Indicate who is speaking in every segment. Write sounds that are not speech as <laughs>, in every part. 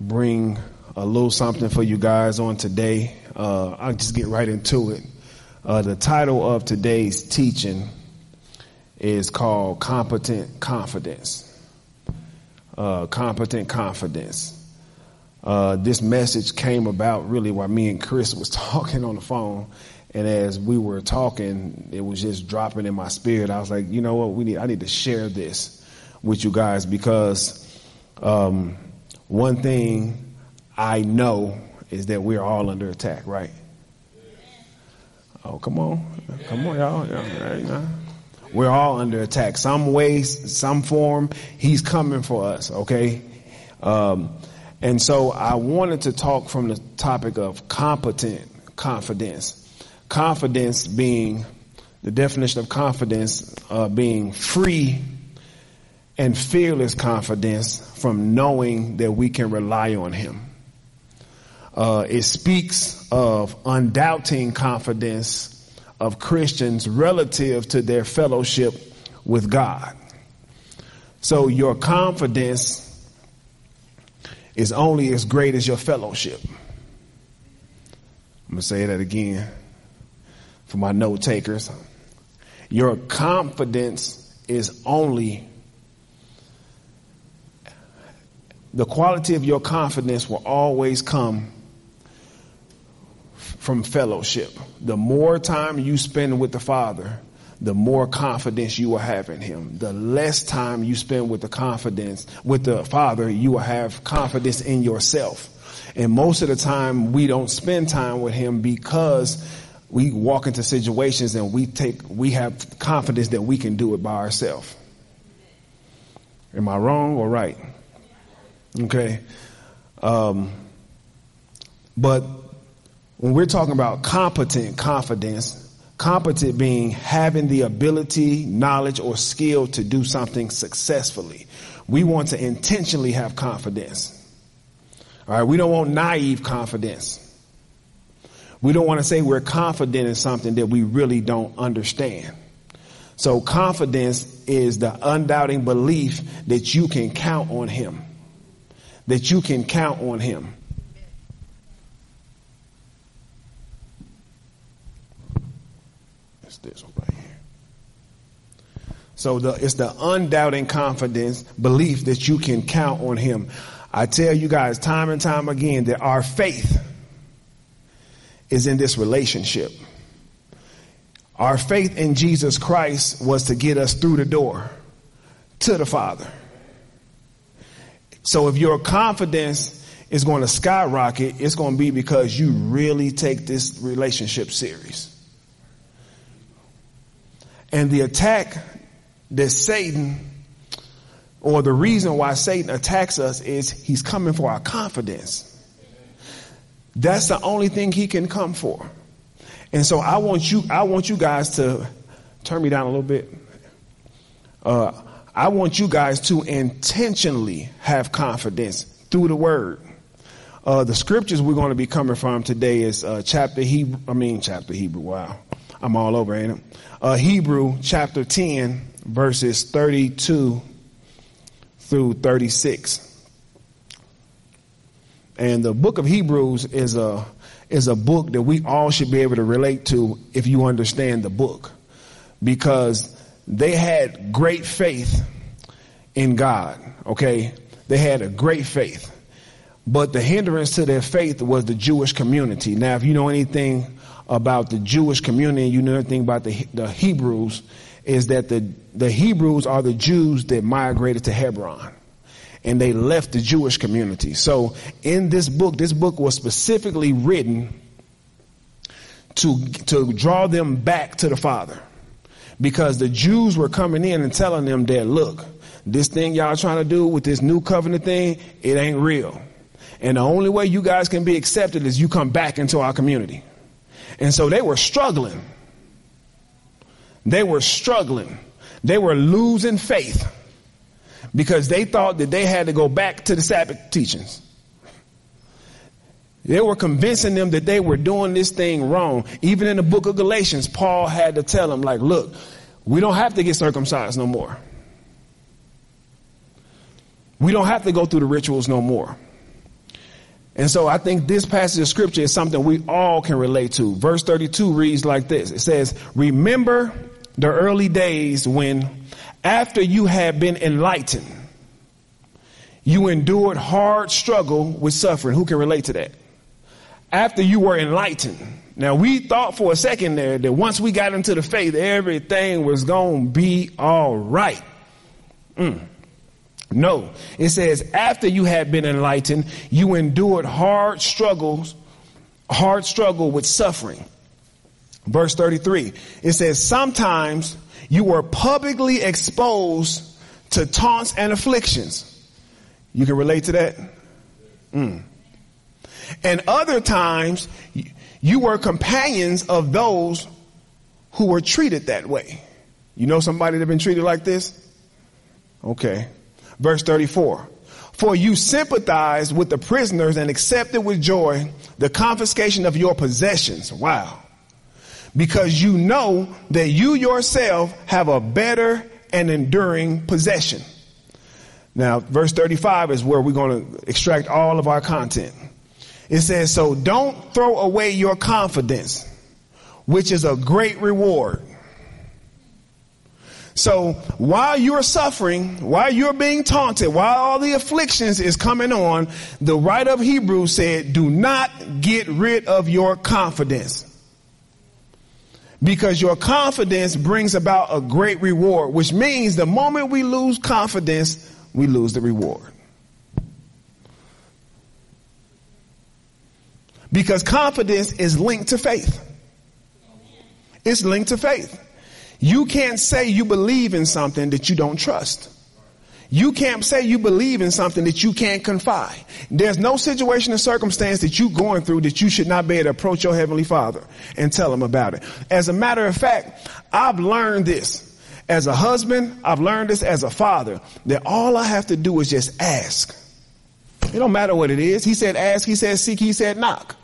Speaker 1: bring a little something for you guys on today. Uh, I'll just get right into it. Uh, the title of today's teaching is called Competent Confidence. Uh, competent Confidence. Uh, this message came about really while me and Chris was <laughs> talking on the phone. And as we were talking, it was just dropping in my spirit. I was like, you know what? We need, I need to share this with you guys because, um, one thing I know is that we're all under attack, right? Oh, come on. Come on, y'all. we're all under attack. Some way, some form, he's coming for us, okay? Um, and so I wanted to talk from the topic of competent confidence. Confidence being, the definition of confidence uh, being free and fearless confidence from knowing that we can rely on him. Uh, it speaks of undoubting confidence of Christians relative to their fellowship with God. So your confidence is only as great as your fellowship. I'm going to say that again for my note takers. Your confidence is only the quality of your confidence will always come from fellowship. The more time you spend with the Father, the more confidence you will have in him. The less time you spend with the confidence with the Father, you will have confidence in yourself. And most of the time we don't spend time with him because we walk into situations and we take, we have confidence that we can do it by ourselves. Am I wrong or right? Okay. Um, but when we're talking about competent confidence, competent being having the ability, knowledge, or skill to do something successfully. We want to intentionally have confidence. All right. We don't want naive confidence. We don't want to say we're confident in something that we really don't understand. So confidence is the undoubting belief that you can count on him. That you can count on him. It's this one right here. So the, it's the undoubting confidence, belief that you can count on him. I tell you guys time and time again that our faith is in this relationship. Our faith in Jesus Christ was to get us through the door to the Father. So if your confidence is going to skyrocket, it's going to be because you really take this relationship serious. And the attack that Satan, or the reason why Satan attacks us is he's coming for our confidence. That's the only thing he can come for. And so I want you, I want you guys to turn me down a little bit. Uh, I want you guys to intentionally have confidence through the word. Uh, the scriptures we're going to be coming from today is uh, chapter Hebrew. I mean chapter Hebrew. Wow, I'm all over, ain't it? Uh, Hebrew chapter 10, verses 32 through 36. And the book of Hebrews is a, is a book that we all should be able to relate to if you understand the book. Because they had great faith in God, okay? They had a great faith. But the hindrance to their faith was the Jewish community. Now, if you know anything about the Jewish community, you know anything about the, the Hebrews, is that the, the Hebrews are the Jews that migrated to Hebron and they left the Jewish community. So in this book, this book was specifically written to, to draw them back to the Father. Because the Jews were coming in and telling them that, look, this thing y'all trying to do with this new covenant thing, it ain't real. And the only way you guys can be accepted is you come back into our community. And so they were struggling. They were struggling. They were losing faith because they thought that they had to go back to the Sabbath teachings. They were convincing them that they were doing this thing wrong. Even in the book of Galatians, Paul had to tell them, like, look, we don't have to get circumcised no more. We don't have to go through the rituals no more. And so I think this passage of scripture is something we all can relate to. Verse 32 reads like this. It says, remember the early days when after you had been enlightened, you endured hard struggle with suffering. Who can relate to that? After you were enlightened. Now we thought for a second there that once we got into the faith, everything was going to be all right. Mm. No, it says after you had been enlightened, you endured hard struggles, hard struggle with suffering. Verse 33, it says sometimes you were publicly exposed to taunts and afflictions. You can relate to that? Mm. And other times you were companions of those who were treated that way. You know somebody that been treated like this? Okay. Verse 34. For you sympathized with the prisoners and accepted with joy the confiscation of your possessions. Wow. Because you know that you yourself have a better and enduring possession. Now, verse 35 is where we're going to extract all of our content. It says, so don't throw away your confidence, which is a great reward. So while you're suffering, while you're being taunted, while all the afflictions is coming on, the writer of Hebrews said, do not get rid of your confidence. Because your confidence brings about a great reward, which means the moment we lose confidence, we lose the reward. Because confidence is linked to faith. It's linked to faith. You can't say you believe in something that you don't trust. You can't say you believe in something that you can't confide. There's no situation or circumstance that you're going through that you should not be able to approach your heavenly father and tell him about it. As a matter of fact, I've learned this. As a husband, I've learned this as a father, that all I have to do is just ask. It don't matter what it is. He said ask, he said seek, he said knock.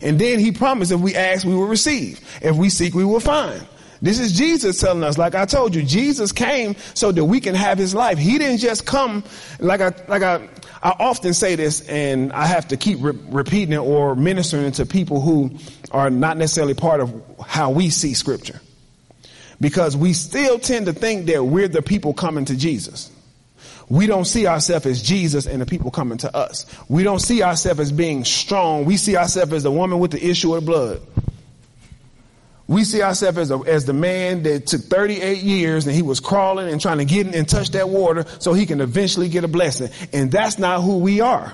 Speaker 1: And then he promised if we ask, we will receive. If we seek, we will find. This is Jesus telling us, like I told you, Jesus came so that we can have his life. He didn't just come, like I, like I, I often say this and I have to keep re- repeating it or ministering to people who are not necessarily part of how we see scripture. Because we still tend to think that we're the people coming to Jesus. We don't see ourselves as Jesus and the people coming to us. We don't see ourselves as being strong. We see ourselves as the woman with the issue of blood. We see ourselves as, a, as the man that took 38 years and he was crawling and trying to get in and touch that water so he can eventually get a blessing. And that's not who we are.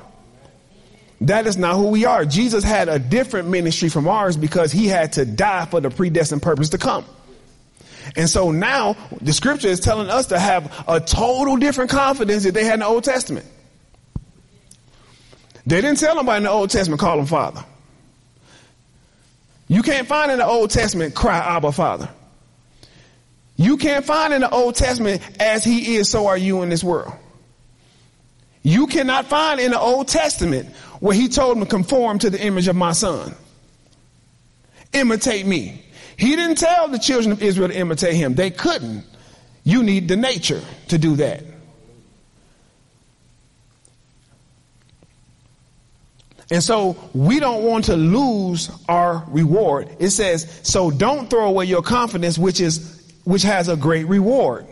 Speaker 1: That is not who we are. Jesus had a different ministry from ours because he had to die for the predestined purpose to come. And so now the scripture is telling us to have a total different confidence that they had in the Old Testament. They didn't tell nobody in the Old Testament, call him father. You can't find in the Old Testament, cry Abba Father. You can't find in the Old Testament, as he is, so are you in this world. You cannot find in the Old Testament where he told to conform to the image of my son. Imitate me. He didn't tell the children of Israel to imitate him. They couldn't. You need the nature to do that. And so we don't want to lose our reward. It says, so don't throw away your confidence, which is, which has a great reward.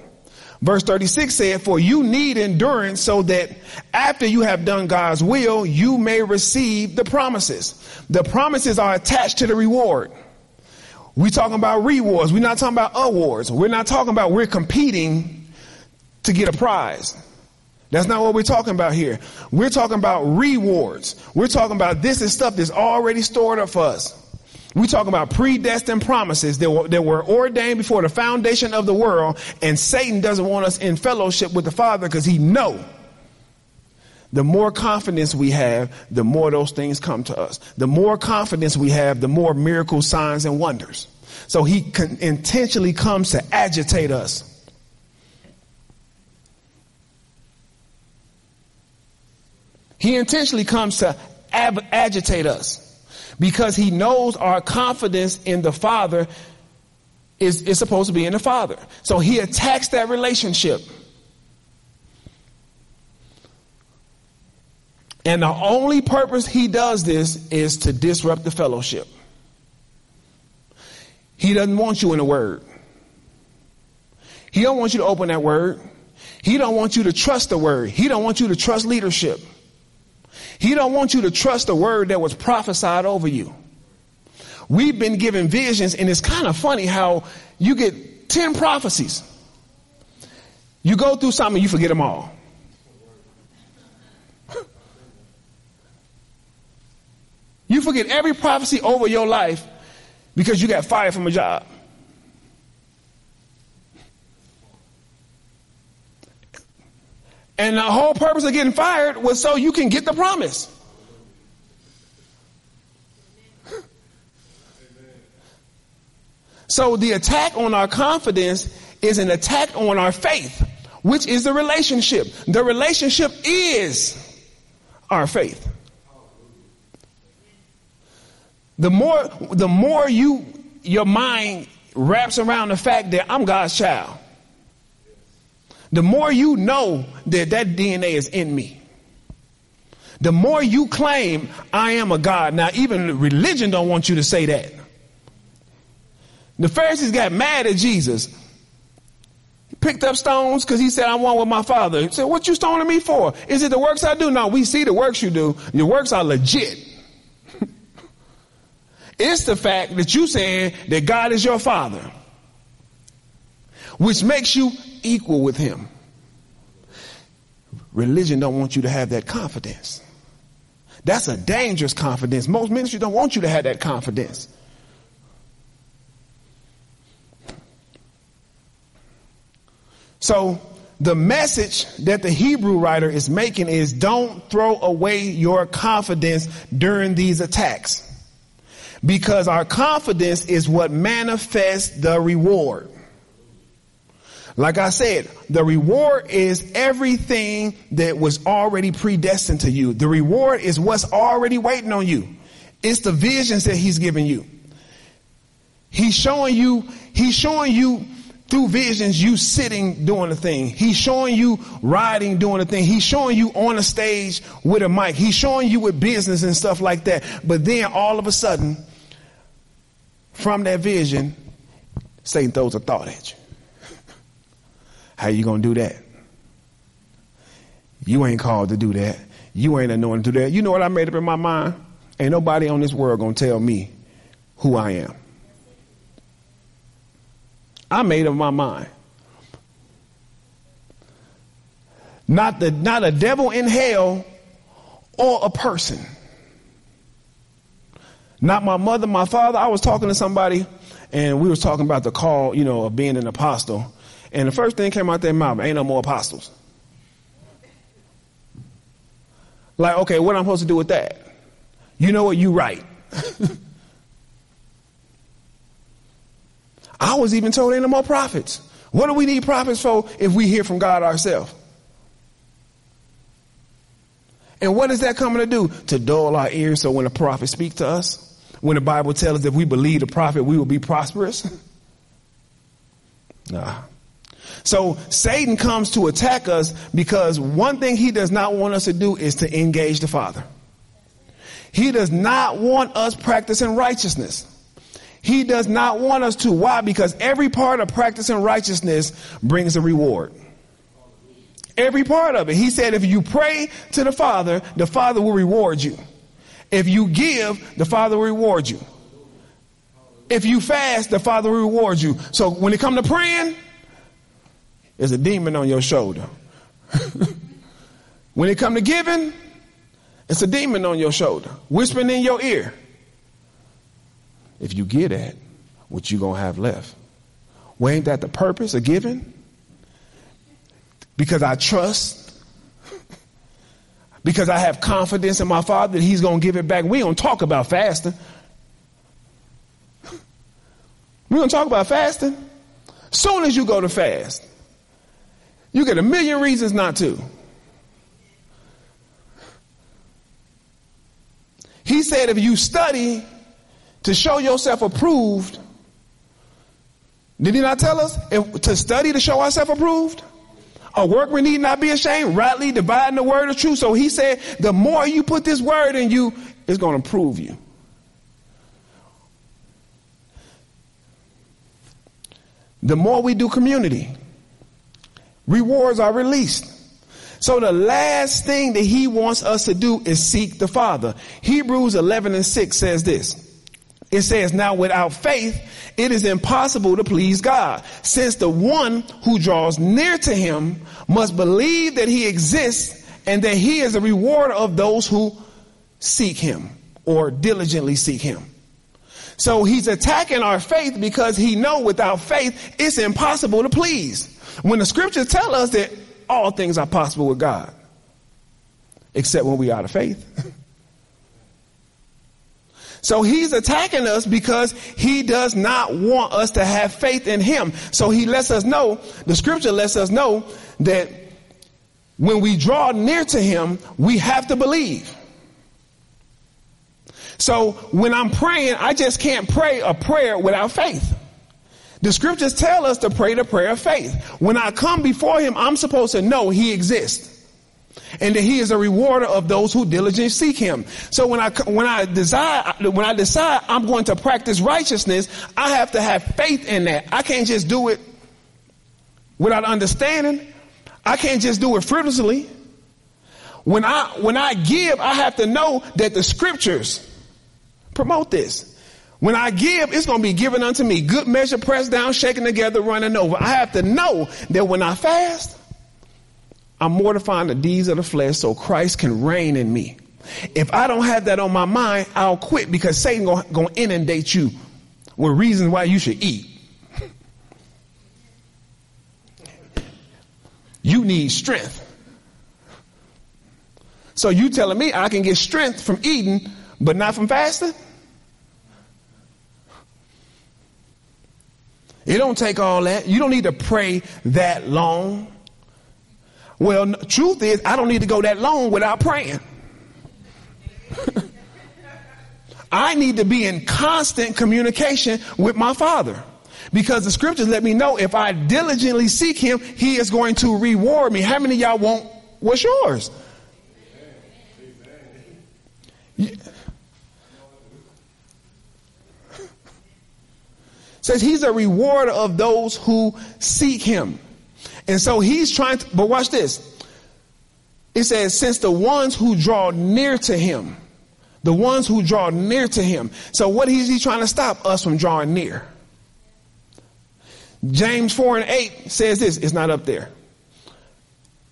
Speaker 1: Verse 36 said, for you need endurance so that after you have done God's will, you may receive the promises. The promises are attached to the reward. We're talking about rewards. We're not talking about awards. We're not talking about we're competing to get a prize. That's not what we're talking about here. We're talking about rewards. We're talking about this is stuff that's already stored up for us. We're talking about predestined promises that were, that were ordained before the foundation of the world, and Satan doesn't want us in fellowship with the Father because he know the more confidence we have, the more those things come to us. The more confidence we have, the more miracles, signs, and wonders. So he intentionally comes to agitate us. He intentionally comes to ab- agitate us because he knows our confidence in the Father is, is supposed to be in the Father. So he attacks that relationship. And the only purpose he does this is to disrupt the fellowship. He doesn't want you in the word. He don't want you to open that word. He don't want you to trust the word. He don't want you to trust leadership. He don't want you to trust the word that was prophesied over you. We've been given visions and it's kind of funny how you get 10 prophecies. You go through something, and you forget them all. You forget every prophecy over your life because you got fired from a job. And the whole purpose of getting fired was so you can get the promise. So the attack on our confidence is an attack on our faith, which is the relationship. The relationship is our faith. The more, the more you, your mind wraps around the fact that I'm God's child, the more you know that that DNA is in me. The more you claim I am a God. Now, even religion don't want you to say that. The Pharisees got mad at Jesus. He picked up stones because he said, I'm one with my father. He said, what you stoning me for? Is it the works I do? No, we see the works you do. Your works are legit. It's the fact that you saying that God is your father, which makes you equal with him. Religion don't want you to have that confidence. That's a dangerous confidence. Most ministries don't want you to have that confidence. So the message that the Hebrew writer is making is don't throw away your confidence during these attacks because our confidence is what manifests the reward. Like I said, the reward is everything that was already predestined to you. The reward is what's already waiting on you. It's the visions that he's giving you. He's showing you, he's showing you through visions you sitting doing the thing. He's showing you riding doing the thing. He's showing you on a stage with a mic. He's showing you with business and stuff like that. But then all of a sudden, from that vision, Satan throws a thought at you. <laughs> How you gonna do that? You ain't called to do that. You ain't anointed to do that. You know what I made up in my mind? Ain't nobody on this world gonna tell me who I am. I made up my mind. Not the not a devil in hell or a person. Not my mother, my father. I was talking to somebody and we was talking about the call, you know, of being an apostle. And the first thing came out their mouth, ain't no more apostles. Like, okay, what am I supposed to do with that? You know what? You right. <laughs> I was even told ain't no more prophets. What do we need prophets for if we hear from God ourselves? And what is that coming to do? To dull our ears so when a prophet speaks to us, when the Bible tells us if we believe the prophet, we will be prosperous? <laughs> Nah. So Satan comes to attack us because one thing he does not want us to do is to engage the Father. He does not want us practicing righteousness. He does not want us to. Why? Because every part of practicing righteousness brings a reward. Every part of it. He said if you pray to the Father, the Father will reward you. If you give, the Father will reward you. If you fast, the Father will reward you. So when it comes to praying, there's a demon on your shoulder. <laughs> when it comes to giving, it's a demon on your shoulder, whispering in your ear. If you get that, what you gonna have left? Well, ain't that the purpose of giving? Because I trust because I have confidence in my Father that He's going to give it back. We don't talk about fasting. We don't talk about fasting. Soon as you go to fast, you get a million reasons not to. He said if you study to show yourself approved, did he not tell us if, to study to show ourselves approved? A workman need not be ashamed, rightly dividing the word of truth. So he said, the more you put this word in you, it's going to prove you. The more we do community, rewards are released. So the last thing that he wants us to do is seek the Father. Hebrews 11 and 6 says this. It says, now without faith, it is impossible to please God, since the one who draws near to him must believe that he exists and that he is a rewarder of those who seek him or diligently seek him. So he's attacking our faith because he know without faith it's impossible to please. When the scriptures tell us that all things are possible with God, except when we are out of faith. <laughs> So he's attacking us because he does not want us to have faith in him. So he lets us know, the scripture lets us know that when we draw near to him, we have to believe. So when I'm praying, I just can't pray a prayer without faith. The scriptures tell us to pray the prayer of faith. When I come before him, I'm supposed to know he exists and that he is a rewarder of those who diligently seek him. So when I, when I desire, when I decide I'm going to practice righteousness, I have to have faith in that. I can't just do it without understanding. I can't just do it frivolously. When I, when I give, I have to know that the scriptures promote this. When I give, it's going to be given unto me. Good measure, pressed down, shaken together, running over. I have to know that when I fast, I'm mortifying the deeds of the flesh so Christ can reign in me. If I don't have that on my mind, I'll quit because Satan gonna, gonna inundate you with reasons why you should eat. You need strength. So you telling me I can get strength from eating, but not from fasting? It don't take all that. You don't need to pray that long. Well, truth is, I don't need to go that long without praying. <laughs> I need to be in constant communication with my Father. Because the scriptures let me know if I diligently seek Him, He is going to reward me. How many y'all want what's yours? Says He's a rewarder of those who seek Him. And so he's trying to, but watch this. It says, since the ones who draw near to him, the ones who draw near to him. So what is he trying to stop us from drawing near? James 4 and 8 says this. It's not up there.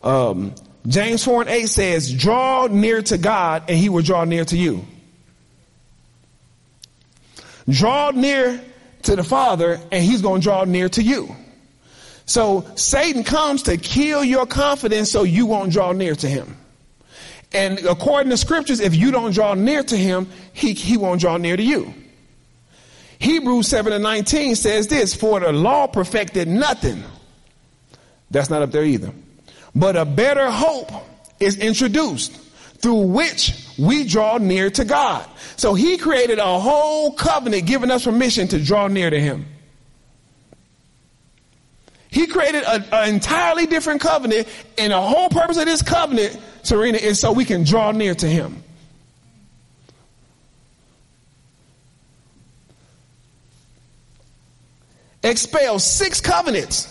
Speaker 1: Um, James 4 and 8 says, draw near to God and he will draw near to you. Draw near to the Father and he's going to draw near to you. So Satan comes to kill your confidence so you won't draw near to him. And according to scriptures, if you don't draw near to him, he, he won't draw near to you. Hebrews 7 and 19 says this, for the law perfected nothing. That's not up there either. But a better hope is introduced through which we draw near to God. So he created a whole covenant giving us permission to draw near to him. He created an entirely different covenant, and the whole purpose of this covenant, Serena, is so we can draw near to Him. Expel six covenants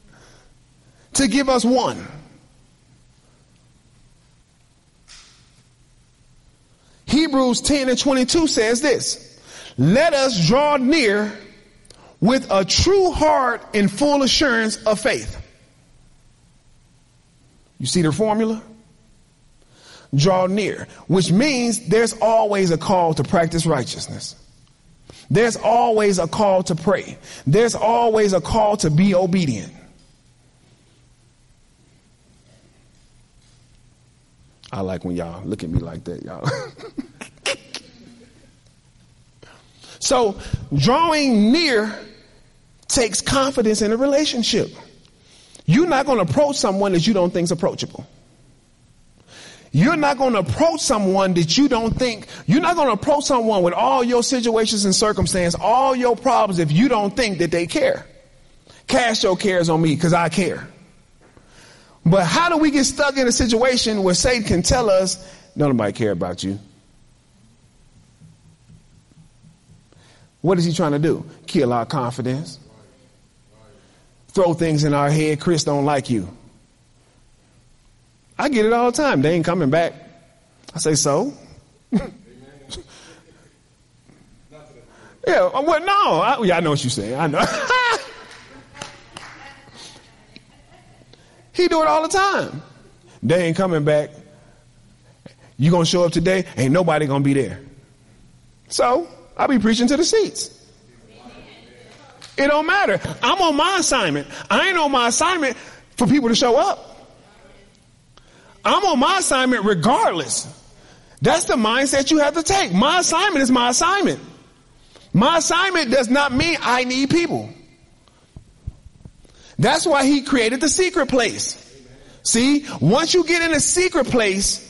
Speaker 1: <laughs> to give us one. Hebrews 10 and 22 says this Let us draw near with a true heart and full assurance of faith. You see the formula? Draw near, which means there's always a call to practice righteousness. There's always a call to pray. There's always a call to be obedient. I like when y'all look at me like that, y'all. <laughs> So drawing near takes confidence in a relationship. You're not going to approach someone that you don't think is approachable. You're not going to approach someone that you don't think, you're not going to approach someone with all your situations and circumstances, all your problems if you don't think that they care. Cast your cares on me because I care. But how do we get stuck in a situation where Satan can tell us, nobody care about you? What is he trying to do? Kill our confidence. Throw things in our head. Chris don't like you. I get it all the time. They ain't coming back. I say, so? <laughs> yeah, well, no. I, yeah, I know what you're saying. I know. <laughs> he do it all the time. They ain't coming back. You gonna show up today? Ain't nobody gonna be there. So I'll be preaching to the seats. It don't matter. I'm on my assignment. I ain't on my assignment for people to show up. I'm on my assignment regardless. That's the mindset you have to take. My assignment is my assignment. My assignment does not mean I need people. That's why he created the secret place. See, once you get in a secret place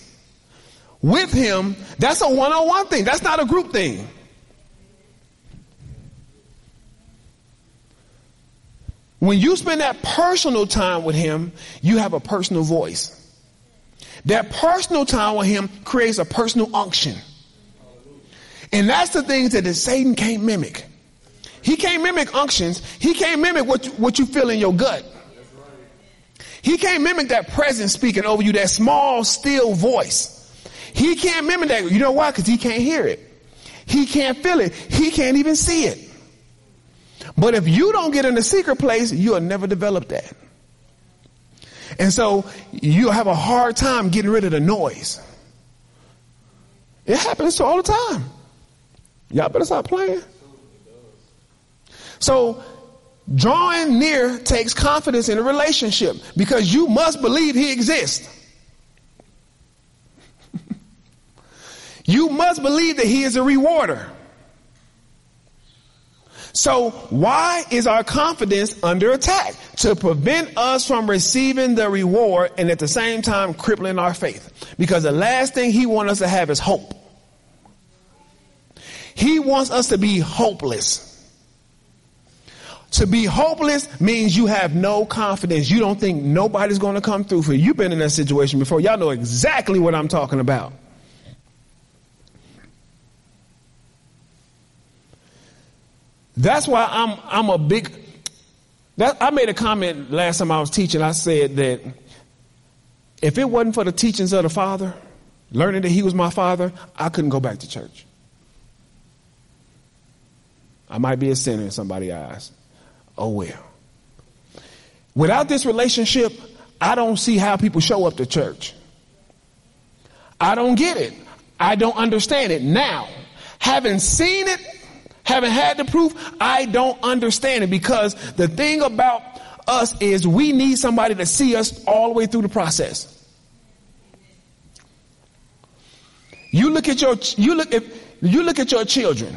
Speaker 1: with him, that's a one-on-one thing. That's not a group thing. When you spend that personal time with him, you have a personal voice. That personal time with him creates a personal unction. And that's the things that Satan can't mimic. He can't mimic unctions. He can't mimic what, what you feel in your gut. He can't mimic that presence speaking over you, that small, still voice. He can't mimic that. You know why? Because he can't hear it. He can't feel it. He can't even see it. But if you don't get in the secret place, you'll never develop that. And so you'll have a hard time getting rid of the noise. It happens all the time. Y'all better stop playing. So drawing near takes confidence in a relationship because you must believe he exists. <laughs> you must believe that he is a rewarder. So why is our confidence under attack? To prevent us from receiving the reward and at the same time crippling our faith. Because the last thing he wants us to have is hope. He wants us to be hopeless. To be hopeless means you have no confidence. You don't think nobody's going to come through for you. You've been in that situation before. Y'all know exactly what I'm talking about. That's why I'm I'm a big. That, I made a comment last time I was teaching. I said that if it wasn't for the teachings of the Father, learning that He was my Father, I couldn't go back to church. I might be a sinner in somebody's eyes. Oh well. Without this relationship, I don't see how people show up to church. I don't get it. I don't understand it. Now, having seen it Having had the proof, I don't understand it because the thing about us is we need somebody to see us all the way through the process. You look at your you look if you look at your children,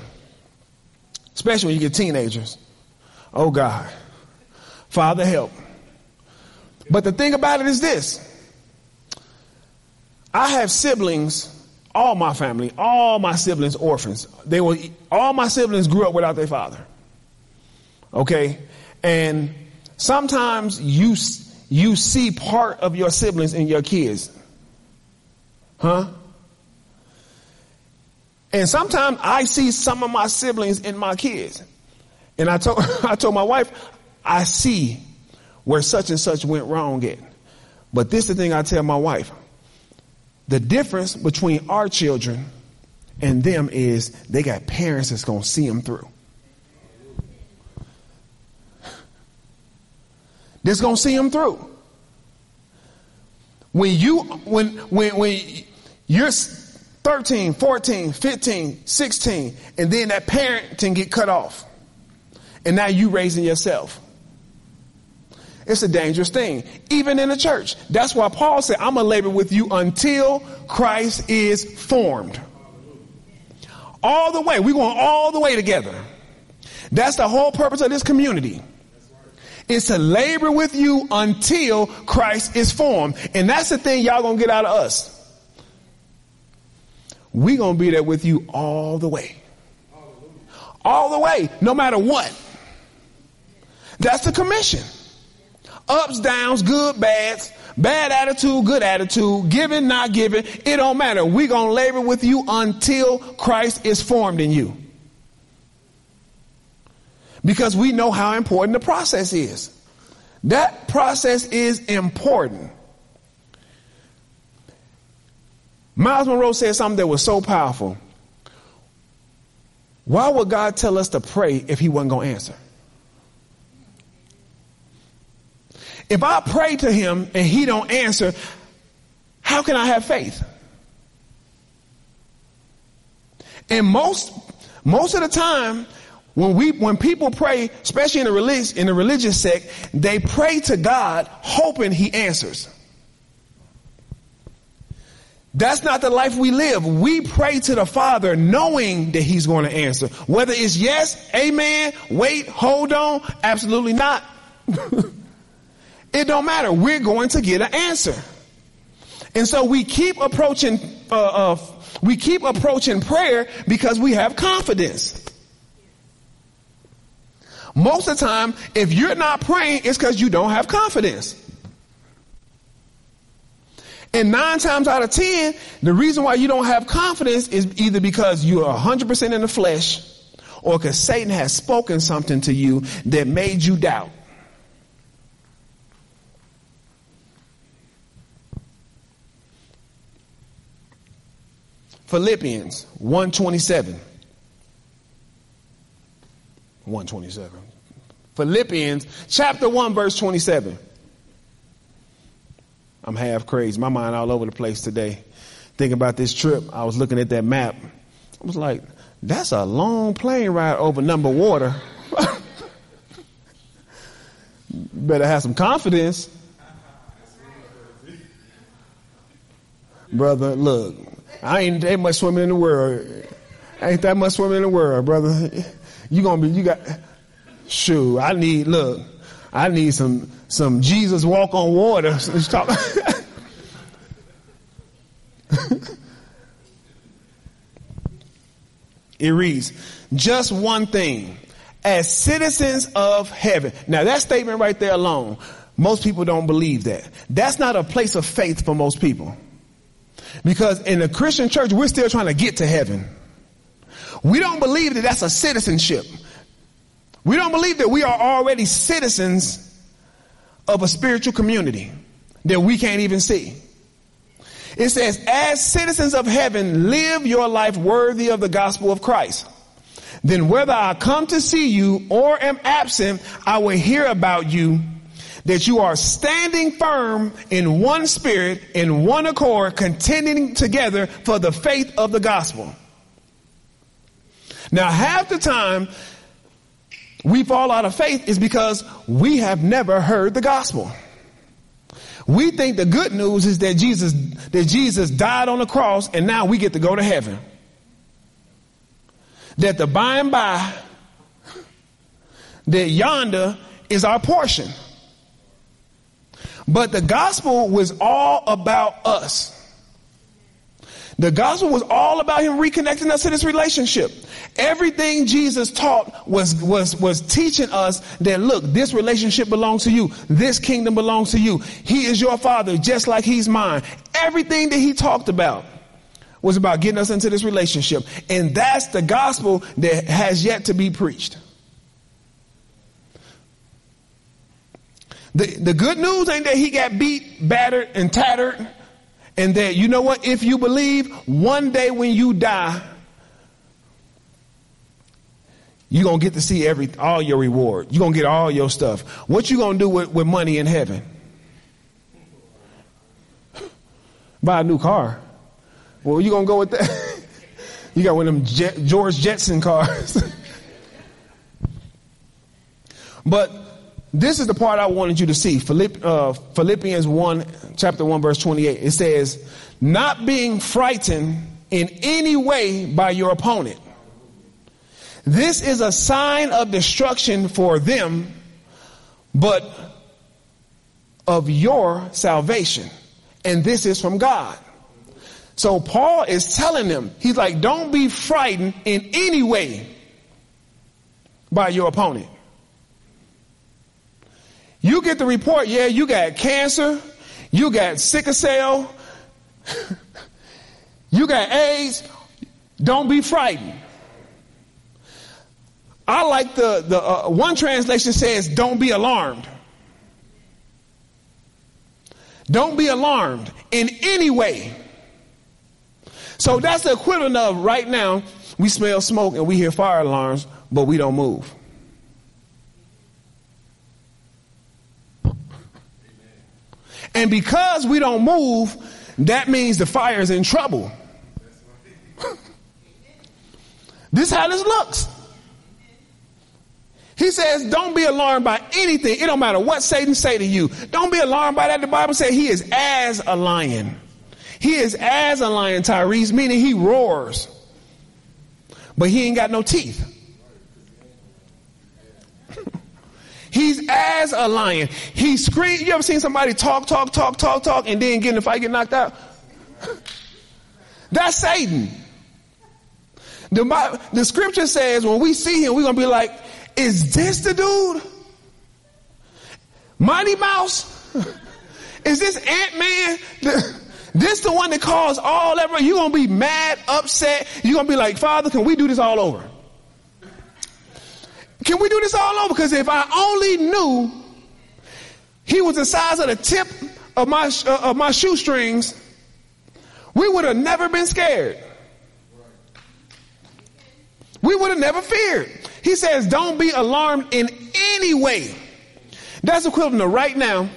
Speaker 1: especially when you get teenagers. Oh God, Father help. But the thing about it is this. I have siblings all my family, all my siblings orphans. They were all my siblings grew up without their father. Okay? And sometimes you you see part of your siblings in your kids. Huh? And sometimes I see some of my siblings in my kids. And I told <laughs> I told my wife, I see where such and such went wrong at. But this is the thing I tell my wife. The difference between our children and them is they got parents that's going to see them through. That's going to see them through. When you when when when you're 13, 14, 15, 16 and then that parenting get cut off. And now you raising yourself. It's a dangerous thing, even in the church. That's why Paul said, I'm going to labor with you until Christ is formed. All the way. We're going all the way together. That's the whole purpose of this community. Is to labor with you until Christ is formed. And that's the thing y'all gonna get out of us. we gonna be there with you all the way. All the way, no matter what. That's the commission ups, downs, good, bads, Bad attitude, good attitude, giving, not giving, it don't matter. we going to labor with you until Christ is formed in you. Because we know how important the process is. That process is important. Myles Munroe said something that was so powerful. Why would God tell us to pray if he wasn't going to answer? If I pray to him and he don't answer, how can I have faith? And most, most of the time, when we, when people pray, especially in the religious, in the religious sect, they pray to God hoping he answers. That's not the life we live. We pray to the Father knowing that He's going to answer. Whether it's yes, amen, wait, hold on, absolutely not. <laughs> It don't matter. We're going to get an answer. And so we keep approaching, uh, uh, we keep approaching prayer because we have confidence. Most of the time, if you're not praying, it's because you don't have confidence. And nine times out of ten, the reason why you don't have confidence is either because you are 100% in the flesh or because Satan has spoken something to you that made you doubt. Philippians 127. 127. Philippians chapter 1 verse 27. I'm half crazy. My mind all over the place today. Thinking about this trip, I was looking at that map. I was like, that's a long plane ride over number water. <laughs> Better have some confidence. Brother, look, I ain't that much swimming in the world. Ain't that much swimming in the world, brother. You gonna be, you got, shoot, I need, look, I need some, some Jesus walk on water. <laughs> Let's talk. <laughs> it reads, just one thing, as citizens of heaven. Now that statement right there alone, most people don't believe that. That's not a place of faith for most people. Because in the Christian church, we're still trying to get to heaven. We don't believe that that's a citizenship. We don't believe that we are already citizens of a spiritual community that we can't even see. It says, as citizens of heaven, live your life worthy of the gospel of Christ. Then whether I come to see you or am absent, I will hear about you that you are standing firm in one spirit, in one accord, contending together for the faith of the gospel. Now, half the time we fall out of faith is because we have never heard the gospel. We think the good news is that Jesus, that Jesus died on the cross and now we get to go to heaven. That the by and by, that yonder is our portion. But the gospel was all about us. The gospel was all about him reconnecting us to this relationship. Everything Jesus taught was, was, was teaching us that look, this relationship belongs to you. This kingdom belongs to you. He is your father just like he's mine. Everything that he talked about was about getting us into this relationship. And that's the gospel that has yet to be preached. The, the good news ain't that he got beat, battered, and tattered. And that, you know what? If you believe, one day when you die, you're going to get to see every, all your reward. You're going to get all your stuff. What you going to do with, with money in heaven? Buy a new car. Well, you going to go with that? <laughs> you got one of them George Jetson cars. <laughs> but this is the part I wanted you to see. Philipp, uh, Philippians 1, chapter 1, verse 28. It says, not being frightened in any way by your opponent. This is a sign of destruction for them, but of your salvation. And this is from God. So Paul is telling them, he's like, don't be frightened in any way by your opponent. You get the report, yeah, you got cancer, you got sickle cell, <laughs> you got AIDS, don't be frightened. I like the, the uh, one translation says, don't be alarmed. Don't be alarmed in any way. So that's the equivalent of right now, we smell smoke and we hear fire alarms, but we don't move. And because we don't move, that means the fire is in trouble. <laughs> this is how this looks. He says, don't be alarmed by anything. It don't matter what Satan say to you. Don't be alarmed by that. The Bible says he is as a lion. He is as a lion, Tyrese, meaning he roars. But he ain't got no teeth. He's as a lion. He screams. You ever seen somebody talk, talk, talk, talk, talk, and then get in the fight, get knocked out? <laughs> That's Satan. The, the scripture says when we see him, we're going to be like, is this the dude? Mighty Mouse? <laughs> Is this Ant-Man? This the one that caused all that? You're going to be mad, upset. You're going to be like, Father, can we do this all over? Can we do this all over? Because if I only knew he was the size of the tip of my, uh, of my shoestrings, we would have never been scared. We would have never feared. He says, don't be alarmed in any way. That's equivalent to right now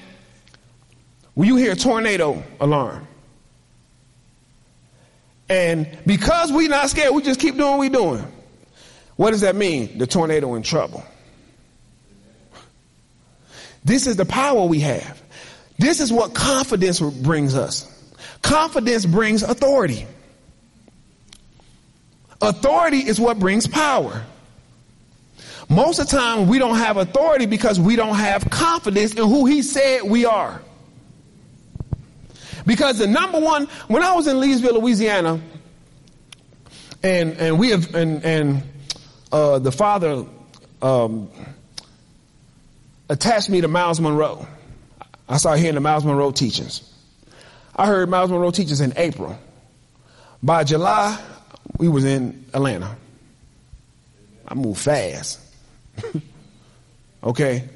Speaker 1: when you hear a tornado alarm. And because we're not scared, we just keep doing what we're doing. What does that mean? The tornado in trouble. This is the power we have. This is what confidence brings us. Confidence brings authority. Authority is what brings power. Most of the time, we don't have authority because we don't have confidence in who He said we are. Because the number one, when I was in Leesville, Louisiana, and and we have and and uh, the father um, attached me to Myles Munroe. I started hearing the Myles Munroe teachings. I heard Myles Munroe teachings in April. By July, we was in Atlanta. I moved fast. <laughs> okay?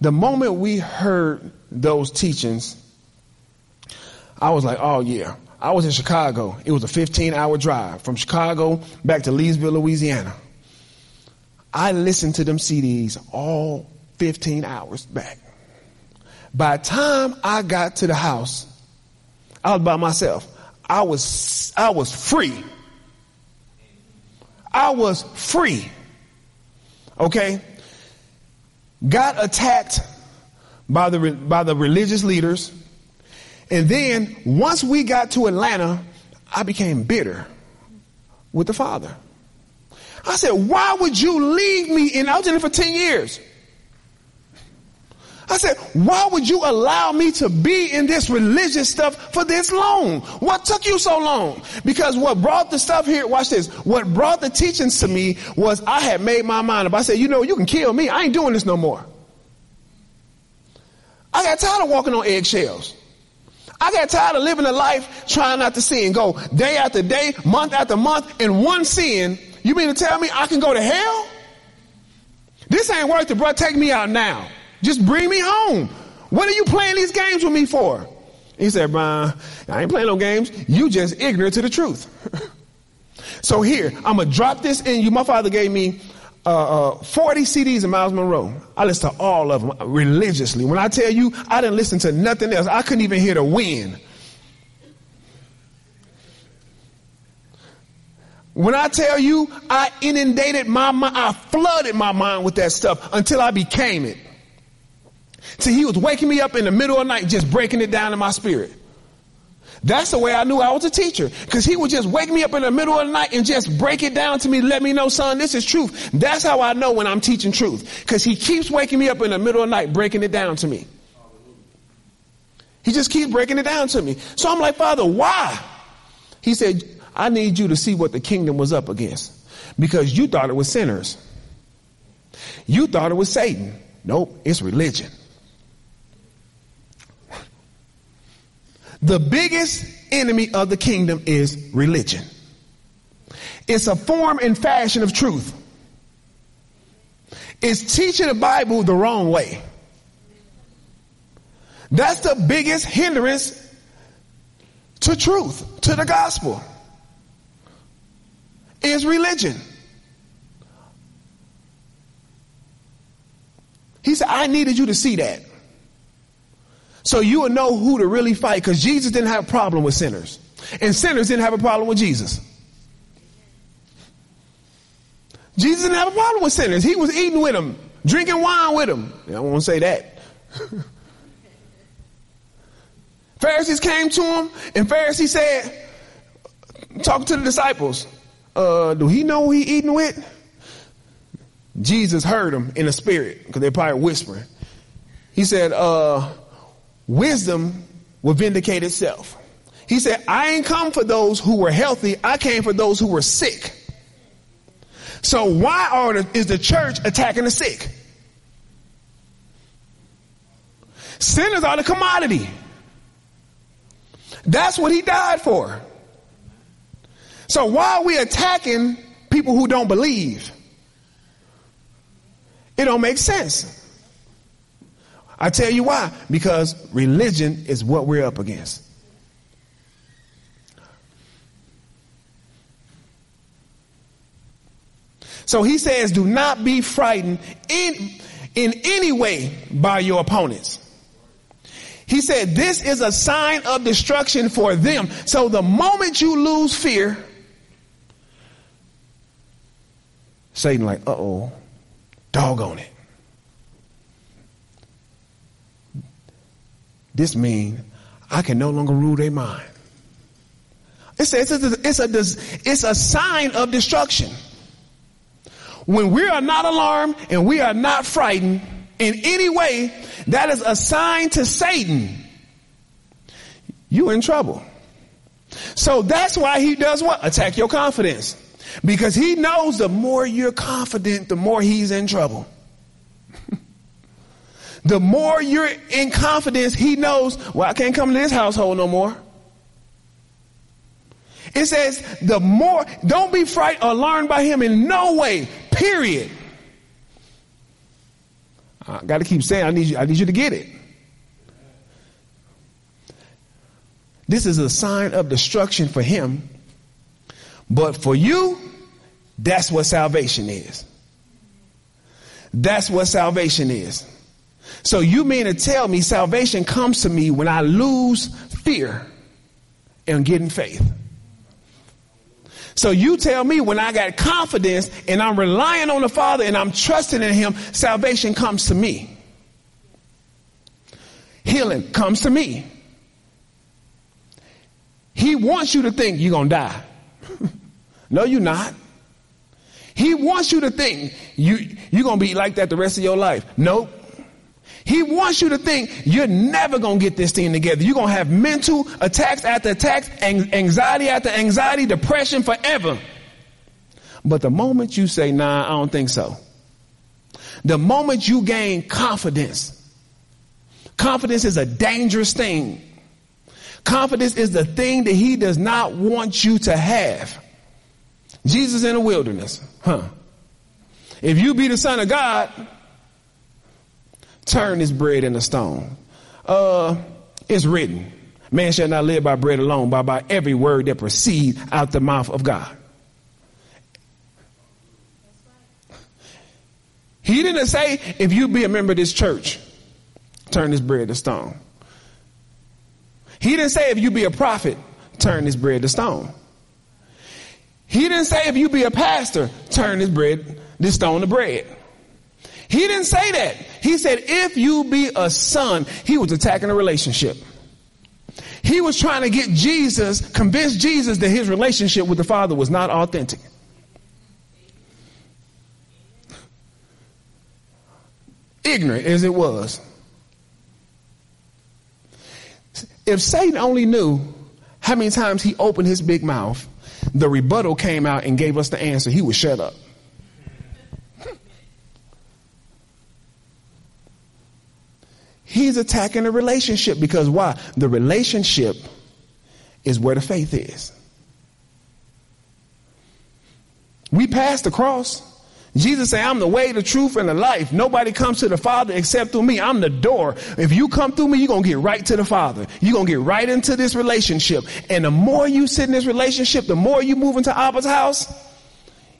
Speaker 1: The moment we heard those teachings, I was like, oh yeah. I was in Chicago. It was a 15 hour drive from Chicago back to Leesville, Louisiana. I listened to them CDs all 15 hours back. By the time I got to the house, I was by myself. I was, I was free. I was free. Okay? Got attacked by the, by the religious leaders. And then once we got to Atlanta, I became bitter with the father. I said, why would you leave me? And I was in it for 10 years. I said, why would you allow me to be in this religious stuff for this long? What took you so long? Because what brought the stuff here, watch this, what brought the teachings to me was I had made my mind up. I said, you know, you can kill me. I ain't doing this no more. I got tired of walking on eggshells. I got tired of living a life trying not to sin. Go day after day, month after month in one sin. You mean to tell me I can go to hell? This ain't worth it, bro. Take me out now. Just bring me home. What are you playing these games with me for? He said, Brian, I ain't playing no games. You just ignorant to the truth. <laughs> so here, I'm going to drop this in you. My father gave me uh, uh, 40 CDs of Myles Munroe. I listen to all of them religiously. When I tell you, I didn't listen to nothing else. I couldn't even hear the wind. When I tell you, I inundated my mind, I flooded my mind with that stuff until I became it. See, he was waking me up in the middle of the night, just breaking it down in my spirit. That's the way I knew I was a teacher. Cause he would just wake me up in the middle of the night and just break it down to me, let me know, son, this is truth. That's how I know when I'm teaching truth. Cause he keeps waking me up in the middle of the night, breaking it down to me. He just keeps breaking it down to me. So I'm like, Father, why? He said, I need you to see what the kingdom was up against. Because you thought it was sinners. You thought it was Satan. Nope, it's religion. The biggest enemy of the kingdom is religion. It's a form and fashion of truth. It's teaching the Bible the wrong way. That's the biggest hindrance to truth, to the gospel, is religion. He said, I needed you to see that. So you will know who to really fight because Jesus didn't have a problem with sinners. And sinners didn't have a problem with Jesus. Jesus didn't have a problem with sinners. He was eating with them, drinking wine with them. I won't say that. <laughs> Pharisees came to him, and Pharisees said, talking to the disciples, uh, do he know who he eating with? Jesus heard them in the spirit, because they're probably whispering. He said, uh, wisdom will vindicate itself. He said, I ain't come for those who were healthy, I came for those who were sick. So why are the, is the church attacking the sick? Sinners are the commodity. That's what he died for. So why are we attacking people who don't believe? It don't make sense. I tell you why. Because religion is what we're up against. So he says, do not be frightened in, in any way by your opponents. He said, this is a sign of destruction for them. So the moment you lose fear, Satan like, uh-oh, doggone it. This means I can no longer rule their mind. It says it's a, it's a, it's a sign of destruction. When we are not alarmed and we are not frightened in any way, that is a sign to Satan. You in trouble. So that's why he does what? Attack your confidence. Because he knows the more you're confident, the more he's in trouble. The more you're in confidence, he knows, well, I can't come to this household no more. It says, the more, don't be frightened or alarmed by him in no way, period. I got to keep saying, I need you, I need you to get it. This is a sign of destruction for him. But for you, that's what salvation is. That's what salvation is. So you mean to tell me salvation comes to me when I lose fear and get in faith? So you tell me when I got confidence and I'm relying on the Father and I'm trusting in Him, salvation comes to me. Healing comes to me. He wants you to think you're going to die. <laughs> no, you're not. He wants you to think you, you're going to be like that the rest of your life. Nope. He wants you to think you're never going to get this thing together. You're going to have mental attacks after attacks, anxiety after anxiety, depression forever. But the moment you say, nah, I don't think so. The moment you gain confidence, confidence is a dangerous thing. Confidence is the thing that he does not want you to have. Jesus in the wilderness, huh? If you be the son of God, turn this bread into stone. Uh, it's written, man shall not live by bread alone, but by every word that proceeds out the mouth of God. He didn't say, if you be a member of this church, turn this bread to stone. He didn't say, if you be a prophet, turn this bread to stone. He didn't say, if you be a pastor, turn this bread, this stone to bread. He didn't say that. He said, if you be a son, he was attacking a relationship. He was trying to get Jesus, convince Jesus that his relationship with the Father was not authentic. Ignorant as it was. If Satan only knew how many times he opened his big mouth, the rebuttal came out and gave us the answer, he would shut up. He's attacking the relationship because why? The relationship is where the faith is. We passed the cross. Jesus said, I'm the way, the truth, and the life. Nobody comes to the Father except through me. I'm the door. If you come through me, you're going to get right to the Father. You're going to get right into this relationship. And the more you sit in this relationship, the more you move into Abba's house,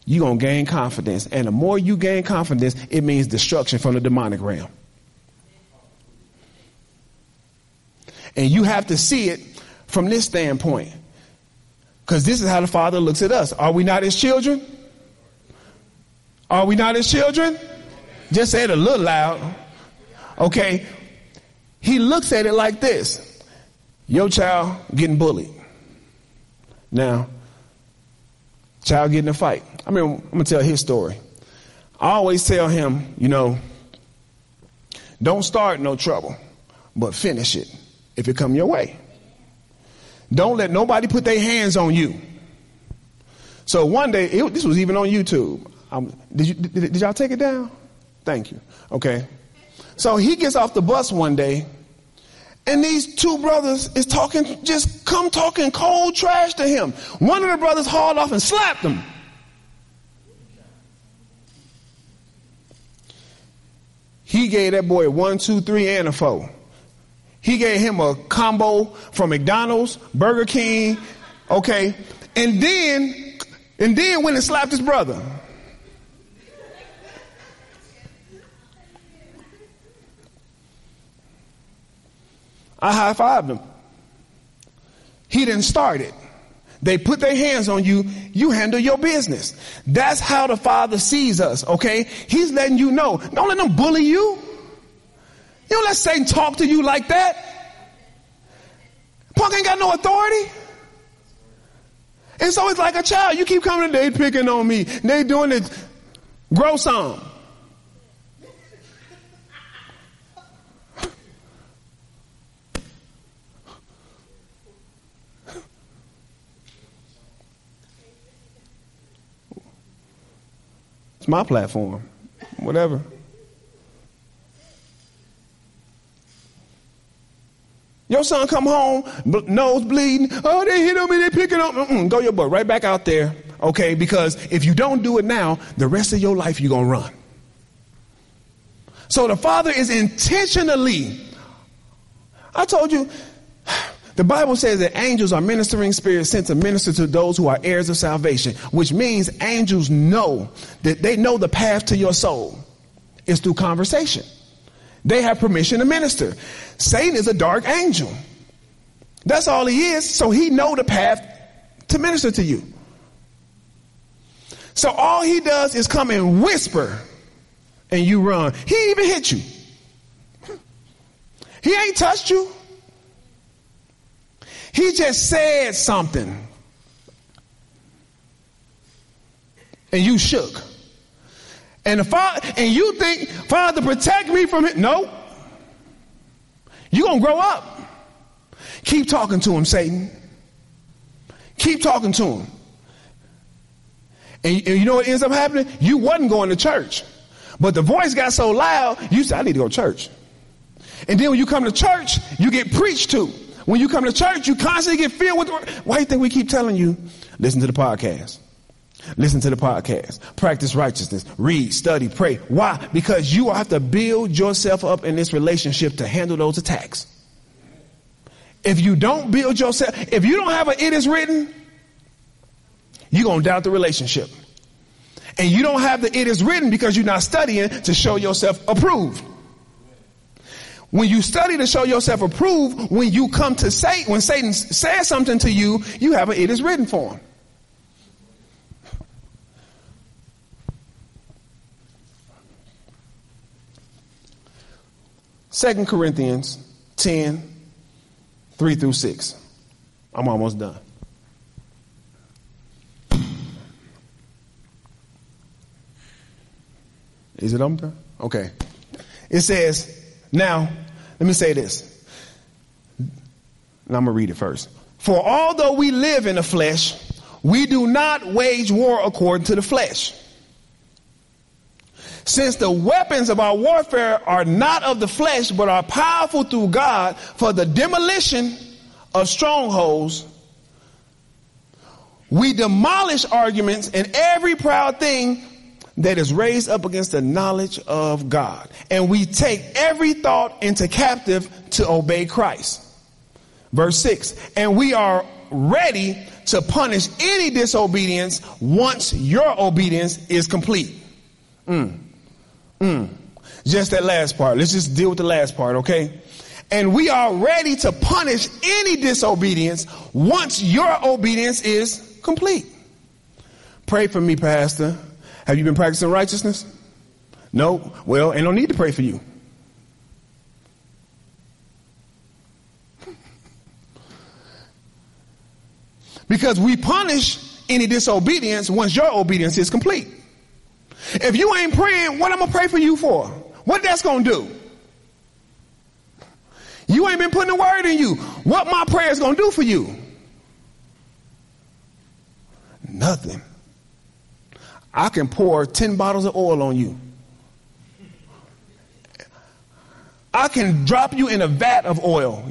Speaker 1: you're going to gain confidence. And the more you gain confidence, it means destruction from the demonic realm. And you have to see it from this standpoint. Because this is how the Father looks at us. Are we not his children? Are we not his children? Just say it a little loud. Okay. He looks at it like this. Your child getting bullied. Now, child getting a fight. I mean, I'm going to tell his story. I always tell him, you know, don't start no trouble, but finish it if it come your way. Don't let nobody put their hands on you. So one day, it, this was even on YouTube. Um, did, you, did, did y'all take it down? Thank you. Okay. So he gets off the bus one day, and these two brothers is talking, just come talking cold trash to him. One of the brothers hauled off and slapped him. He gave that boy one, two, three, and a four. He gave him a combo from McDonald's, Burger King, okay, and then, and then went and slapped his brother. I high fived him. He didn't start it. They put their hands on you, you handle your business. That's how the Father sees us, okay? He's letting you know. Don't let them bully you. You don't let Satan talk to you like that. Punk ain't got no authority. And so it's like a child. You keep coming, they picking on me. They doing it. Grow some. It's my platform. Whatever. Your son come home, nose bleeding. Oh, they hit on me, they picking up. Mm-mm, go your butt right back out there, okay? Because if you don't do it now, the rest of your life you're gonna run. So the father is intentionally. I told you, the Bible says that angels are ministering spirits sent to minister to those who are heirs of salvation, which means angels know that they know the path to your soul is through conversation. They have permission to minister. Satan is a dark angel. That's all he is. So he know the path to minister to you. So all he does is come and whisper and you run. He even hit you. He ain't touched you. He just said something. And you shook. And the father, and you think, Father, protect me from it. No. You're gonna grow up. Keep talking to him, Satan. Keep talking to him. And, and you know what ends up happening? You wasn't going to church. But the voice got so loud, you said, I need to go to church. And then when you come to church, you get preached to. When you come to church, you constantly get filled with. Why do you think we keep telling you? Listen to the podcast. Listen to the podcast. Practice righteousness. Read, study, pray. Why? Because you have to build yourself up in this relationship to handle those attacks. If you don't build yourself, if you don't have an it is written, you're going to doubt the relationship. And you don't have the it is written because you're not studying to show yourself approved. When you study to show yourself approved, when you come to Satan, when Satan says something to you, you have an it is written for him. 2 Corinthians 10, 3 through 6. I'm almost done. Is it open? Okay. It says, now, let me say this. And I'm going to read it first. For although we live in the flesh, we do not wage war according to the flesh. Since the weapons of our warfare are not of the flesh, but are powerful through God for the demolition of strongholds, we demolish arguments and every proud thing that is raised up against the knowledge of God. And we take every thought into captive to obey Christ. Verse 6 And we are ready to punish any disobedience once your obedience is complete. Mm. Mm. Just that last part. Let's just deal with the last part, okay? And we are ready to punish any disobedience once your obedience is complete. Pray for me, Pastor. Have you been practicing righteousness? No? Well, ain't no need to pray for you. <laughs> Because we punish any disobedience once your obedience is complete. If you ain't praying, what I'm gonna pray for you for? What that's gonna do? You ain't been putting the word in you. What my prayer is gonna do for you? Nothing. I can pour 10 bottles of oil on you. I can drop you in a vat of oil.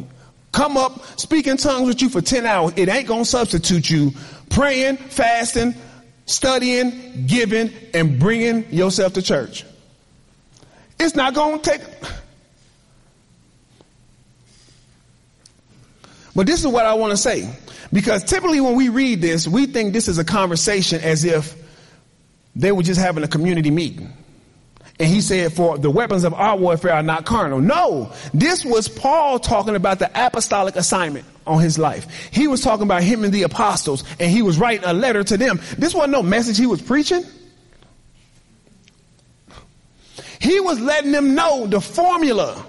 Speaker 1: Come up, speak in tongues with you for 10 hours. It ain't going to substitute you praying, fasting, studying, giving, and bringing yourself to church. It's not going to take. But this is what I want to say. Because typically when we read this, we think this is a conversation as if they were just having a community meeting. And he said, for the weapons of our warfare are not carnal. No, this was Paul talking about the apostolic assignment on his life. He was talking about him and the apostles and he was writing a letter to them. This wasn't no message he was preaching. He was letting them know the formula.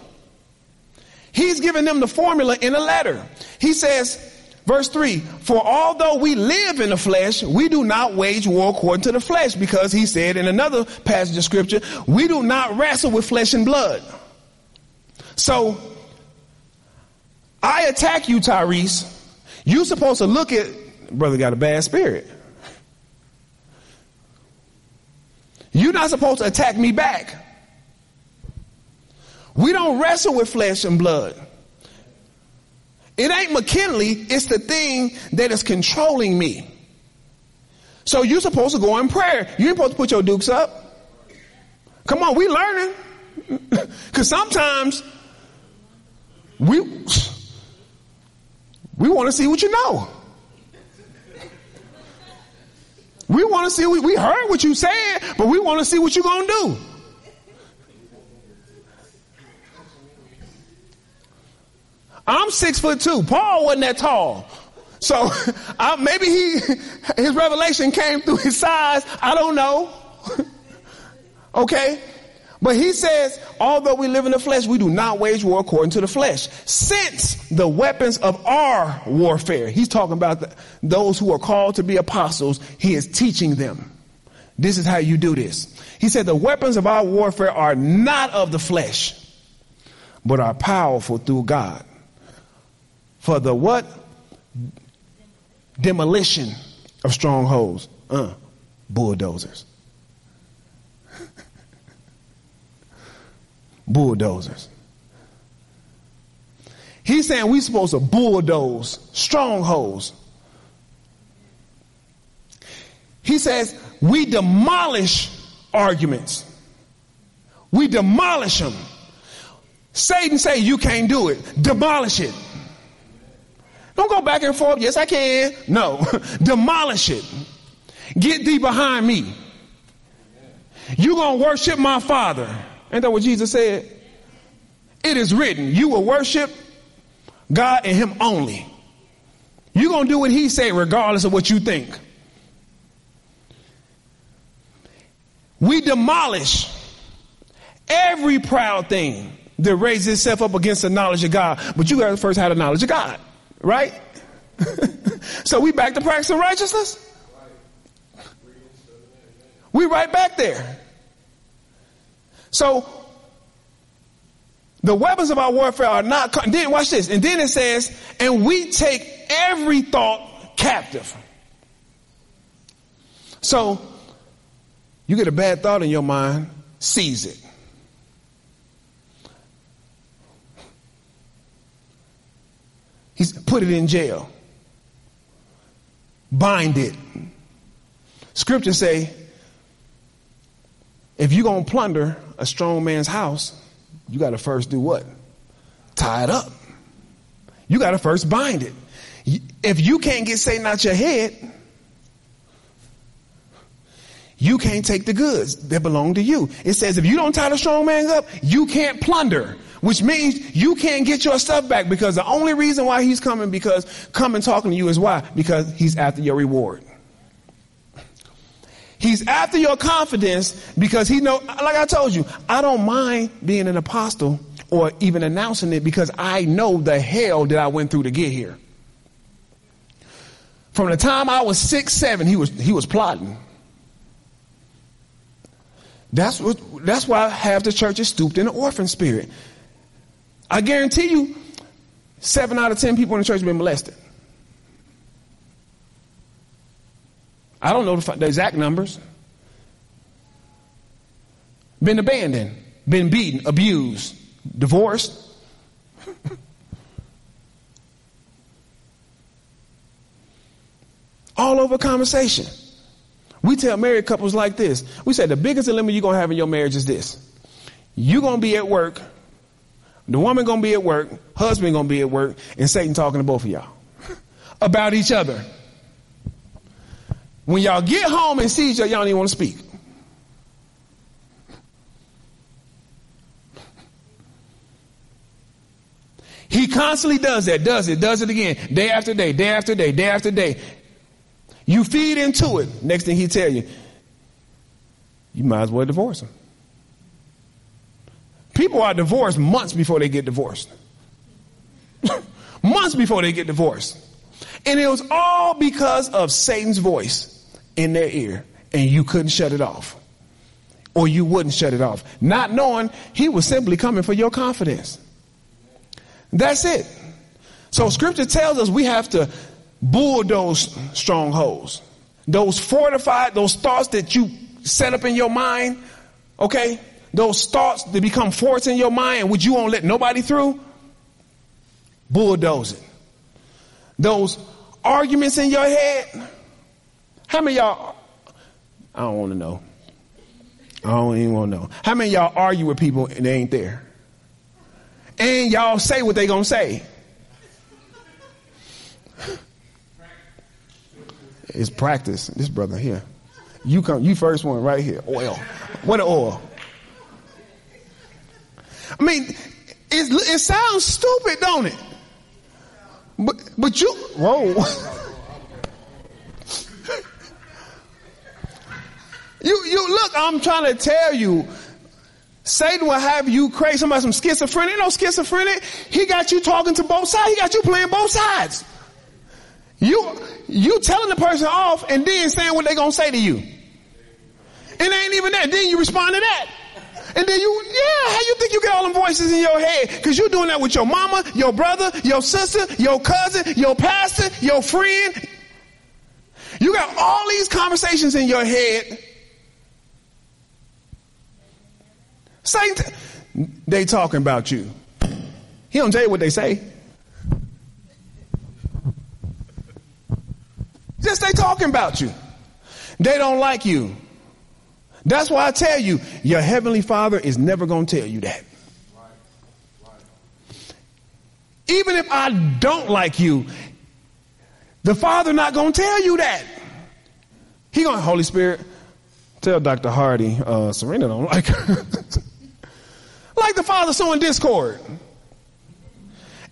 Speaker 1: He's giving them the formula in a letter. He says, Verse 3 For although we live in the flesh, we do not wage war according to the flesh, because he said in another passage of scripture, we do not wrestle with flesh and blood. So, I attack you, Tyrese. You supposed to look at, brother got a bad spirit. You're not supposed to attack me back. We don't wrestle with flesh and blood. It ain't McKinley, it's the thing that is controlling me. So you're supposed to go in prayer. You ain't supposed to put your dukes up. Come on, we learning. <laughs> Cause sometimes we we want to see what you know. We want to see, we, we heard what you said, but we want to see what you're going to do. I'm six foot two. Paul wasn't that tall. So <laughs> maybe he, his revelation came through his size. I don't know. <laughs> okay. But he says, although we live in the flesh, we do not wage war according to the flesh. Since the weapons of our warfare, he's talking about the, those who are called to be apostles, he is teaching them. This is how you do this. He said, the weapons of our warfare are not of the flesh, but are powerful through God for the what? Demolition of strongholds. Uh, bulldozers. <laughs> bulldozers. He's saying we're supposed to bulldoze strongholds. He says we demolish arguments. We demolish them. Satan say you can't do it. Demolish it. Don't go back and forth. Yes, I can. No. <laughs> Demolish it. Get thee behind me. You're gonna worship my father. Ain't that what Jesus said? It is written, you will worship God and him only. You're gonna do what he say regardless of what you think. We demolish every proud thing that raises itself up against the knowledge of God. But you gotta first have the knowledge of God. Right? <laughs> so we back to practicing righteousness? We right back there. So the weapons of our warfare are not. Then watch this, and then it says, and we take every thought captive. So you get a bad thought in your mind, seize it. He's put it in jail. Bind it. Scriptures say, if you're going to plunder a strong man's house, you got to first do what? Tie it up. You got to first bind it. If you can't get Satan out your head, you can't take the goods that belong to you. It says if you don't tie the strong man up, you can't plunder which means you can't get your stuff back because the only reason why he's coming because coming talking to you is why? Because he's after your reward. He's after your confidence because he know, like I told you, I don't mind being an apostle or even announcing it because I know the hell that I went through to get here. From the time I was six, seven, he was, he was plotting. That's what, that's why half the church is stooped in the orphan spirit. I guarantee you, seven out of ten people in the church have been molested. I don't know the, exact numbers. Been abandoned, been beaten, abused, divorced. <laughs> All over conversation. We tell married couples like this. We say the biggest dilemma you're going to have in your marriage is this. You're going to be at work the woman gonna be at work, husband gonna be at work, and Satan talking to both of y'all about each other. When y'all get home and see each other, y'all don't even want to speak. He constantly does that, does it, does it again, day after day, day after day, day after day. You feed into it. Next thing he tell you, you might as well divorce him. People are divorced months before they get divorced. <laughs> months before they get divorced. And it was all because of Satan's voice in their ear, and you couldn't shut it off. Or you wouldn't shut it off. Not knowing he was simply coming for your confidence. That's it. So scripture tells us we have to bulldoze strongholds. Those fortified, those thoughts that you set up in your mind, okay? Those thoughts that become forts in your mind which you won't let nobody through, bulldoze it. Those arguments in your head, how many y'all, I don't want to know. I don't even want to know. How many y'all argue with people and they ain't there? And y'all say what they gonna say. It's practice. This brother here. You come, you first one right here. Oil. What oil? I mean, it, it sounds stupid, don't it? But, but you, whoa. <laughs> you, you, look, I'm trying to tell you, Satan will have you crazy. Somebody some schizophrenic. No schizophrenic. He got you talking to both sides. He got you playing both sides. You, you telling the person off and then saying what they're gonna say to you. It ain't even that. Then you respond to that. And then you, yeah, how you think you get all them voices in your head? Cause you're doing that with your mama, your brother, your sister, your cousin, your pastor, your friend. You got all these conversations in your head. T- they talking about you. He don't tell you what they say. Just they talking about you. They don't like you. That's why I tell you, your heavenly father is never going to tell you that. Even if I don't like you, the father not going to tell you that. He going, Holy Spirit, tell Dr. Hardy, uh, Serena don't like her. <laughs> like the father sowing discord.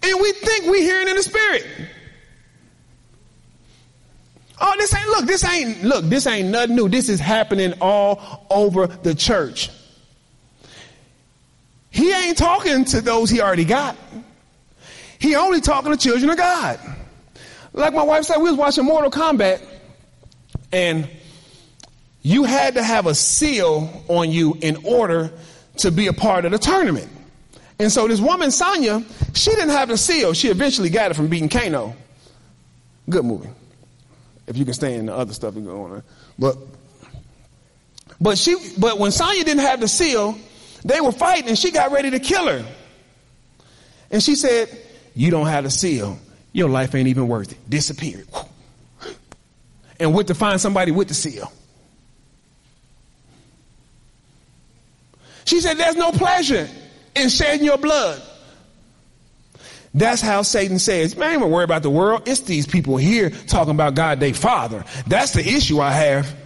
Speaker 1: And we think we hearing in the spirit. Oh, this ain't, look, this ain't, look, this ain't nothing new. This is happening all over the church. He ain't talking to those he already got. He only talking to children of God. Like my wife said, we was watching Mortal Kombat and you had to have a seal on you in order to be a part of the tournament. And so this woman, Sonya, she didn't have the seal. She eventually got it from beating Kano. Good movie if you can stand the other stuff going on. But But she, but when Sonya didn't have the seal, they were fighting and she got ready to kill her. And she said, you don't have the seal. Your life ain't even worth it. Disappeared. <sighs> And went to find somebody with the seal. She said, there's no pleasure in shedding your blood. That's how Satan says, man, ain't worry about the world. It's these people here talking about God, they father. That's the issue I have.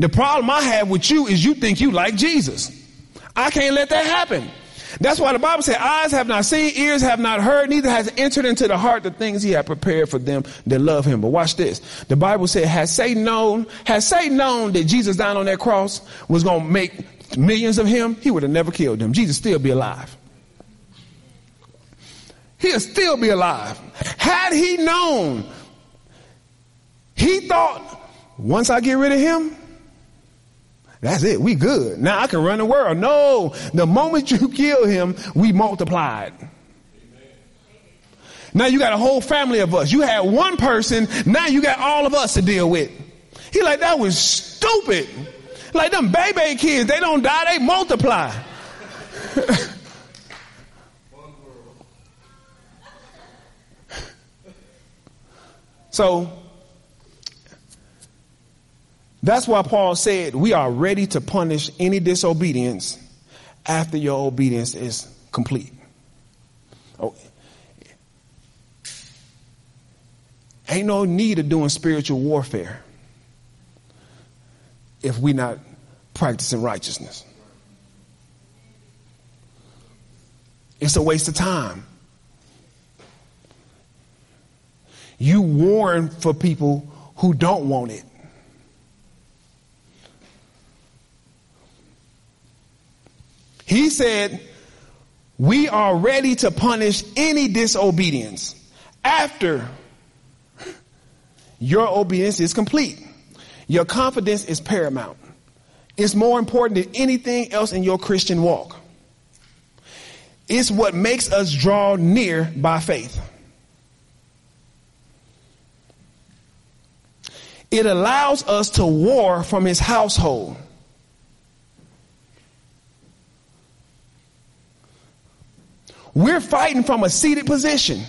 Speaker 1: The problem I have with you is you think you like Jesus. I can't let that happen. That's why the Bible said, eyes have not seen, ears have not heard, neither has entered into the heart the things he had prepared for them that love him. But watch this. The Bible said, has Satan known, has Satan known that Jesus down on that cross was going to make millions of him, he would have never killed him. Jesus still be alive he'll still be alive. Had he known, he thought, once I get rid of him, that's it. We good. Now I can run the world. No, the moment you <laughs> kill him, we multiplied. Now you got a whole family of us. You had one person. Now you got all of us to deal with. He like, that was stupid. Like them baby kids, they don't die, they multiply. <laughs> So that's why Paul said we are ready to punish any disobedience after your obedience is complete. Oh, ain't no need of doing spiritual warfare if we're not practicing righteousness. It's a waste of time. You warn for people who don't want it. He said, we are ready to punish any disobedience after your obedience is complete. Your confidence is paramount. It's more important than anything else in your Christian walk. It's what makes us draw near by faith. It allows us to war from his household. We're fighting from a seated position.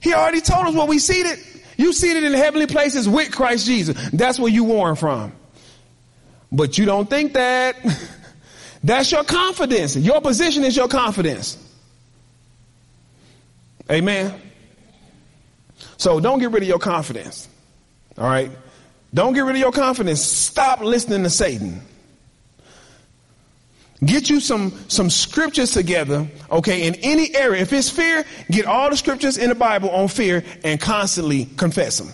Speaker 1: He already told us what we seated. You seated in heavenly places with Christ Jesus. That's where you warring from. But you don't think that. <laughs> That's your confidence. Your position is your confidence. Amen. So don't get rid of your confidence. All right. Don't get rid of your confidence. Stop listening to Satan. Get you some, some scriptures together, okay, in any area. If it's fear, get all the scriptures in the Bible on fear and constantly confess them.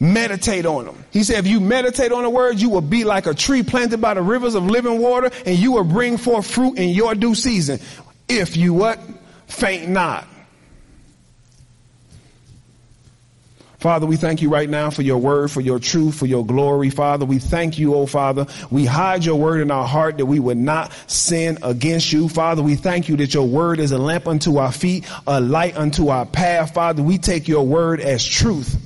Speaker 1: Meditate on them. He said, if you meditate on the word, you will be like a tree planted by the rivers of living water and you will bring forth fruit in your due season. If you what? Faint not. Father, we thank you right now for your word, for your truth, for your glory. Father, we thank you, oh Father. We hide your word in our heart that we would not sin against you. Father, we thank you that your word is a lamp unto our feet, a light unto our path. Father, we take your word as truth,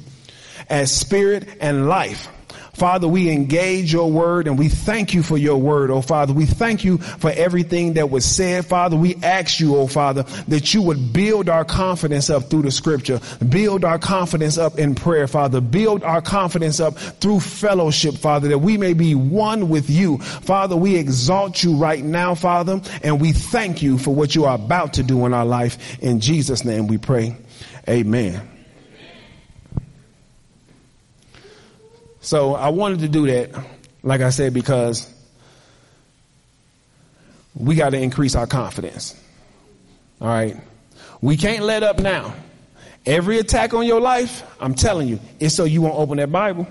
Speaker 1: as spirit and life. Father, we engage your word and we thank you for your word, oh Father. We thank you for everything that was said. Father, we ask you, oh Father, that you would build our confidence up through the scripture, build our confidence up in prayer, Father, build our confidence up through fellowship, Father, that we may be one with you. Father, we exalt you right now, Father, and we thank you for what you are about to do in our life. In Jesus' name we pray. Amen. So I wanted to do that, like I said, because we got to increase our confidence. All right. We can't let up now. Every attack on your life, I'm telling you, is so you won't open that Bible.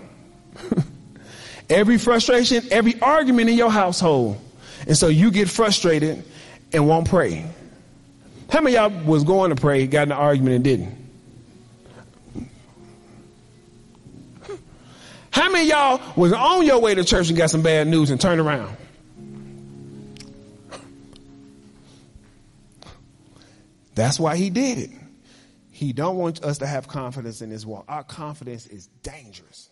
Speaker 1: <laughs> every frustration, every argument in your household. And so you get frustrated and won't pray. How many of y'all was going to pray, got in an argument and didn't? How many y'all was on your way to church and got some bad news and turned around? That's why he did it. He don't want us to have confidence in his walk. Our confidence is dangerous.